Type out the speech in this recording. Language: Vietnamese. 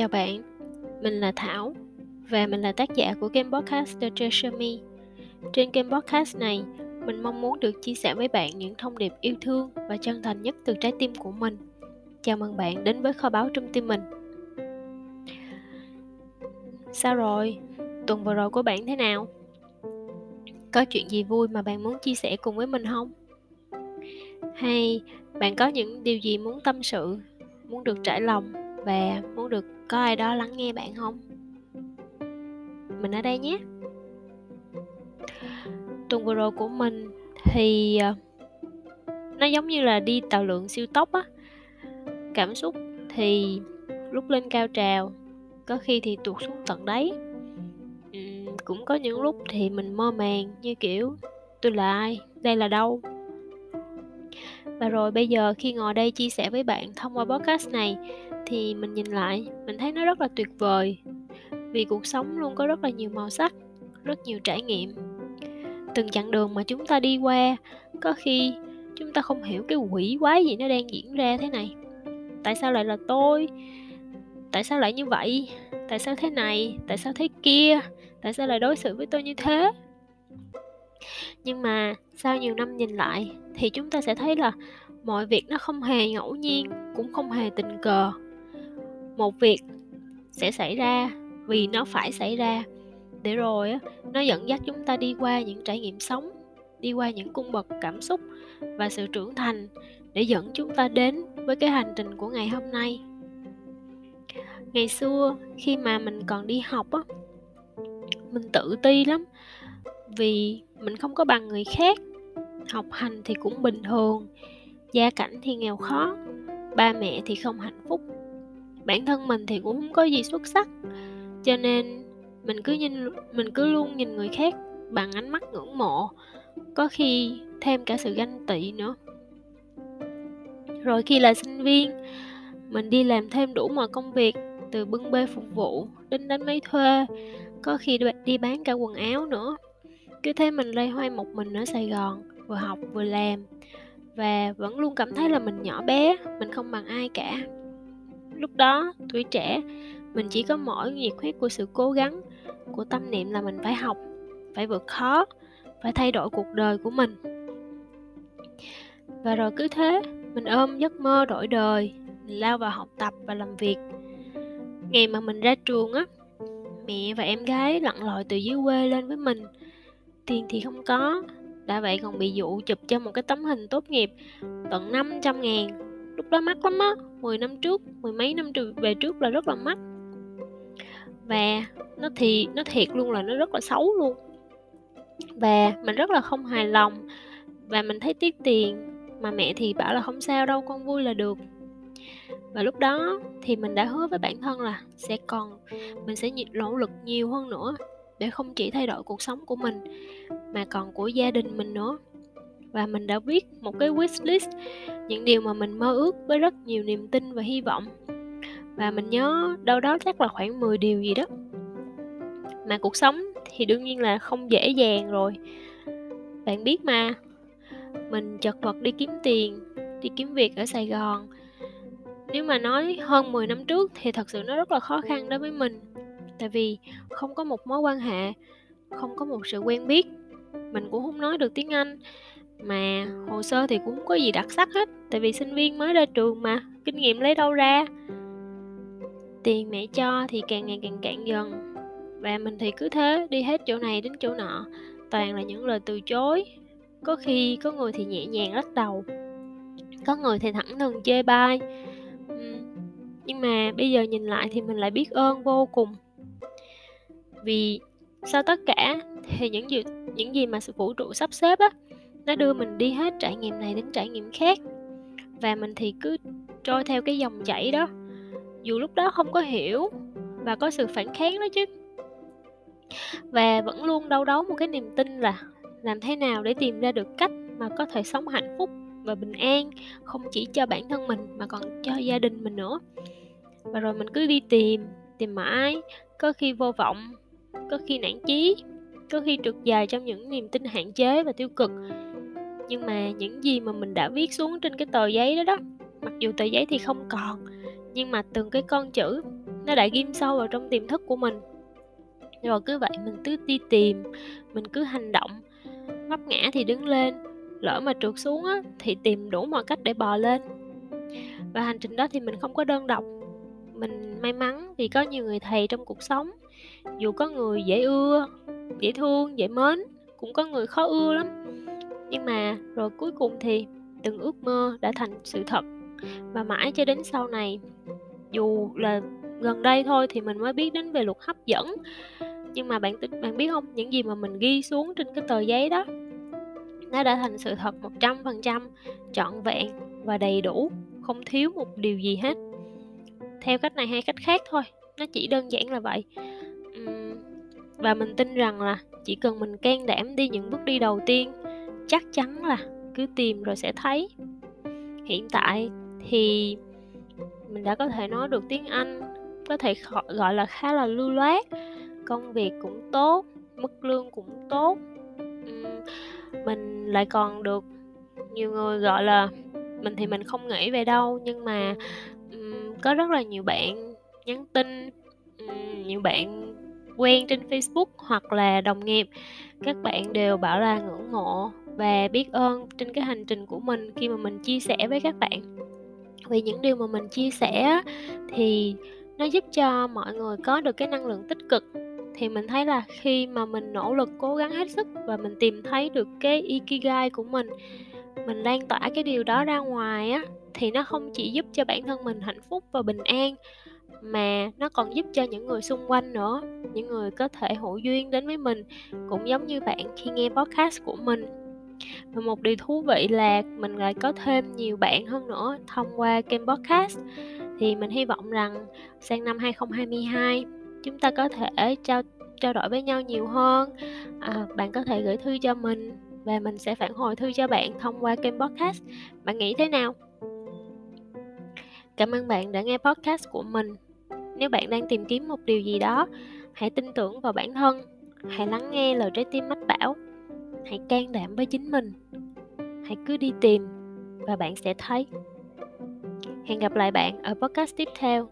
Chào bạn, mình là Thảo và mình là tác giả của kênh podcast The Treasure Me. Trên kênh podcast này, mình mong muốn được chia sẻ với bạn những thông điệp yêu thương và chân thành nhất từ trái tim của mình. Chào mừng bạn đến với kho báu trong tim mình. Sao rồi? Tuần vừa rồi của bạn thế nào? Có chuyện gì vui mà bạn muốn chia sẻ cùng với mình không? Hay bạn có những điều gì muốn tâm sự, muốn được trải lòng và muốn được có ai đó lắng nghe bạn không? Mình ở đây nhé. Tuần vừa rồi của mình thì ờ, nó giống như là đi tàu lượng siêu tốc á. Cảm xúc thì lúc lên cao trào có khi thì tuột xuống tận đáy. Uhm, cũng có những lúc thì mình mơ màng như kiểu tôi là ai? Đây là đâu? Và rồi bây giờ khi ngồi đây chia sẻ với bạn thông qua podcast này thì mình nhìn lại, mình thấy nó rất là tuyệt vời. Vì cuộc sống luôn có rất là nhiều màu sắc, rất nhiều trải nghiệm. Từng chặng đường mà chúng ta đi qua, có khi chúng ta không hiểu cái quỷ quái gì nó đang diễn ra thế này. Tại sao lại là tôi? Tại sao lại như vậy? Tại sao thế này? Tại sao thế kia? Tại sao lại đối xử với tôi như thế? Nhưng mà sau nhiều năm nhìn lại, thì chúng ta sẽ thấy là mọi việc nó không hề ngẫu nhiên, cũng không hề tình cờ một việc sẽ xảy ra vì nó phải xảy ra. Để rồi nó dẫn dắt chúng ta đi qua những trải nghiệm sống, đi qua những cung bậc cảm xúc và sự trưởng thành để dẫn chúng ta đến với cái hành trình của ngày hôm nay. Ngày xưa khi mà mình còn đi học á, mình tự ti lắm vì mình không có bằng người khác. Học hành thì cũng bình thường, gia cảnh thì nghèo khó, ba mẹ thì không hạnh phúc bản thân mình thì cũng không có gì xuất sắc. Cho nên mình cứ nhìn, mình cứ luôn nhìn người khác bằng ánh mắt ngưỡng mộ, có khi thêm cả sự ganh tị nữa. Rồi khi là sinh viên, mình đi làm thêm đủ mọi công việc, từ bưng bê phục vụ, đến đánh máy thuê, có khi đi bán cả quần áo nữa. Cứ thế mình lây hoay một mình ở sài gòn, vừa học vừa làm, và vẫn luôn cảm thấy là mình nhỏ bé, mình không bằng ai cả lúc đó, tuổi trẻ, mình chỉ có mỗi nhiệt huyết của sự cố gắng, của tâm niệm là mình phải học, phải vượt khó, phải thay đổi cuộc đời của mình. Và rồi cứ thế, mình ôm giấc mơ đổi đời, mình lao vào học tập và làm việc. Ngày mà mình ra trường á, mẹ và em gái lặn lội từ dưới quê lên với mình. Tiền thì không có, đã vậy còn bị dụ chụp cho một cái tấm hình tốt nghiệp, tận 500 ngàn đó mắc lắm á. 10 năm trước, mười mấy năm về trước là rất là mắc. Và nó thì, nó thiệt luôn là nó rất là xấu luôn. Và mình rất là không hài lòng. Và mình thấy tiếc tiền, mà mẹ thì bảo là không sao đâu, con vui là được. Và lúc đó thì mình đã hứa với bản thân là sẽ còn, mình sẽ nỗ lực nhiều hơn nữa để không chỉ thay đổi cuộc sống của mình, mà còn của gia đình mình nữa và mình đã viết một cái wish list, những điều mà mình mơ ước với rất nhiều niềm tin và hy vọng. Và mình nhớ đâu đó chắc là khoảng 10 điều gì đó. Mà cuộc sống thì đương nhiên là không dễ dàng rồi. Bạn biết mà, mình chật vật đi kiếm tiền, đi kiếm việc ở Sài Gòn. Nếu mà nói hơn 10 năm trước thì thật sự nó rất là khó khăn đối với mình. Tại vì không có một mối quan hệ, không có một sự quen biết. Mình cũng không nói được tiếng anh mà hồ sơ thì cũng không có gì đặc sắc hết tại vì sinh viên mới ra trường mà kinh nghiệm lấy đâu ra. Tiền mẹ cho thì càng ngày càng cạn dần và mình thì cứ thế đi hết chỗ này đến chỗ nọ toàn là những lời từ chối. Có khi có người thì nhẹ nhàng lắc đầu có người thì thẳng thừng chê bai. Nhưng mà bây giờ nhìn lại thì mình lại biết ơn vô cùng. Vì sau tất cả thì những gì những gì mà sự vũ trụ sắp xếp á nó đưa mình đi hết trải nghiệm này đến trải nghiệm khác. Và mình thì cứ trôi theo cái dòng chảy đó. Dù lúc đó không có hiểu và có sự phản kháng đó chứ. Và vẫn luôn đau đấu một cái niềm tin là làm thế nào để tìm ra được cách mà có thể sống hạnh phúc và bình an, không chỉ cho bản thân mình mà còn cho gia đình mình nữa. Và rồi mình cứ đi tìm tìm mãi, có khi vô vọng, có khi nản chí có khi trượt dài trong những niềm tin hạn chế và tiêu cực. Nhưng mà những gì mà mình đã viết xuống trên cái tờ giấy đó đó mặc dù tờ giấy thì không còn nhưng mà từng cái con chữ nó đã ghim sâu vào trong tiềm thức của mình. Rồi cứ vậy mình cứ đi tìm mình cứ hành động vấp ngã thì đứng lên lỡ mà trượt xuống á, thì tìm đủ mọi cách để bò lên. Và hành trình đó thì mình không có đơn độc mình may mắn vì có nhiều người thầy trong cuộc sống dù có người dễ ưa, dễ thương, dễ mến, cũng có người khó ưa lắm. Nhưng mà rồi cuối cùng thì từng ước mơ đã thành sự thật. Và mãi cho đến sau này, dù là gần đây thôi thì mình mới biết đến về luật hấp dẫn. Nhưng mà bạn bạn biết không, những gì mà mình ghi xuống trên cái tờ giấy đó, nó đã thành sự thật 100% trọn vẹn và đầy đủ, không thiếu một điều gì hết. Theo cách này hay cách khác thôi, nó chỉ đơn giản là vậy và mình tin rằng là chỉ cần mình can đảm đi những bước đi đầu tiên, chắc chắn là cứ tìm rồi sẽ thấy. Hiện tại thì mình đã có thể nói được tiếng anh, có thể gọi là khá là lưu loát, công việc cũng tốt, mức lương cũng tốt. Mình lại còn được nhiều người gọi là, mình thì mình không nghĩ về đâu, nhưng mà có rất là nhiều bạn nhắn tin nhiều bạn quen trên Facebook hoặc là đồng nghiệp. Các bạn đều bảo là ngưỡng mộ và biết ơn trên cái hành trình của mình khi mà mình chia sẻ với các bạn. Vì những điều mà mình chia sẻ thì nó giúp cho mọi người có được cái năng lượng tích cực. Thì mình thấy là khi mà mình nỗ lực cố gắng hết sức và mình tìm thấy được cái ikigai của mình mình lan tỏa cái điều đó ra ngoài á, thì nó không chỉ giúp cho bản thân mình hạnh phúc và bình an mà nó còn giúp cho những người xung quanh nữa những người có thể hữu duyên đến với mình cũng giống như bạn khi nghe podcast của mình. Và một điều thú vị là mình lại có thêm nhiều bạn hơn nữa thông qua kênh podcast. Thì mình hy vọng rằng sang năm 2022 chúng ta có thể trao trao đổi với nhau nhiều hơn. À, bạn có thể gửi thư cho mình và mình sẽ phản hồi thư cho bạn thông qua kênh podcast. Bạn nghĩ thế nào? Cảm ơn bạn đã nghe podcast của mình nếu bạn đang tìm kiếm một điều gì đó, hãy tin tưởng vào bản thân, hãy lắng nghe lời trái tim mách bảo. Hãy can đảm với chính mình. Hãy cứ đi tìm và bạn sẽ thấy. Hẹn gặp lại bạn ở podcast tiếp theo.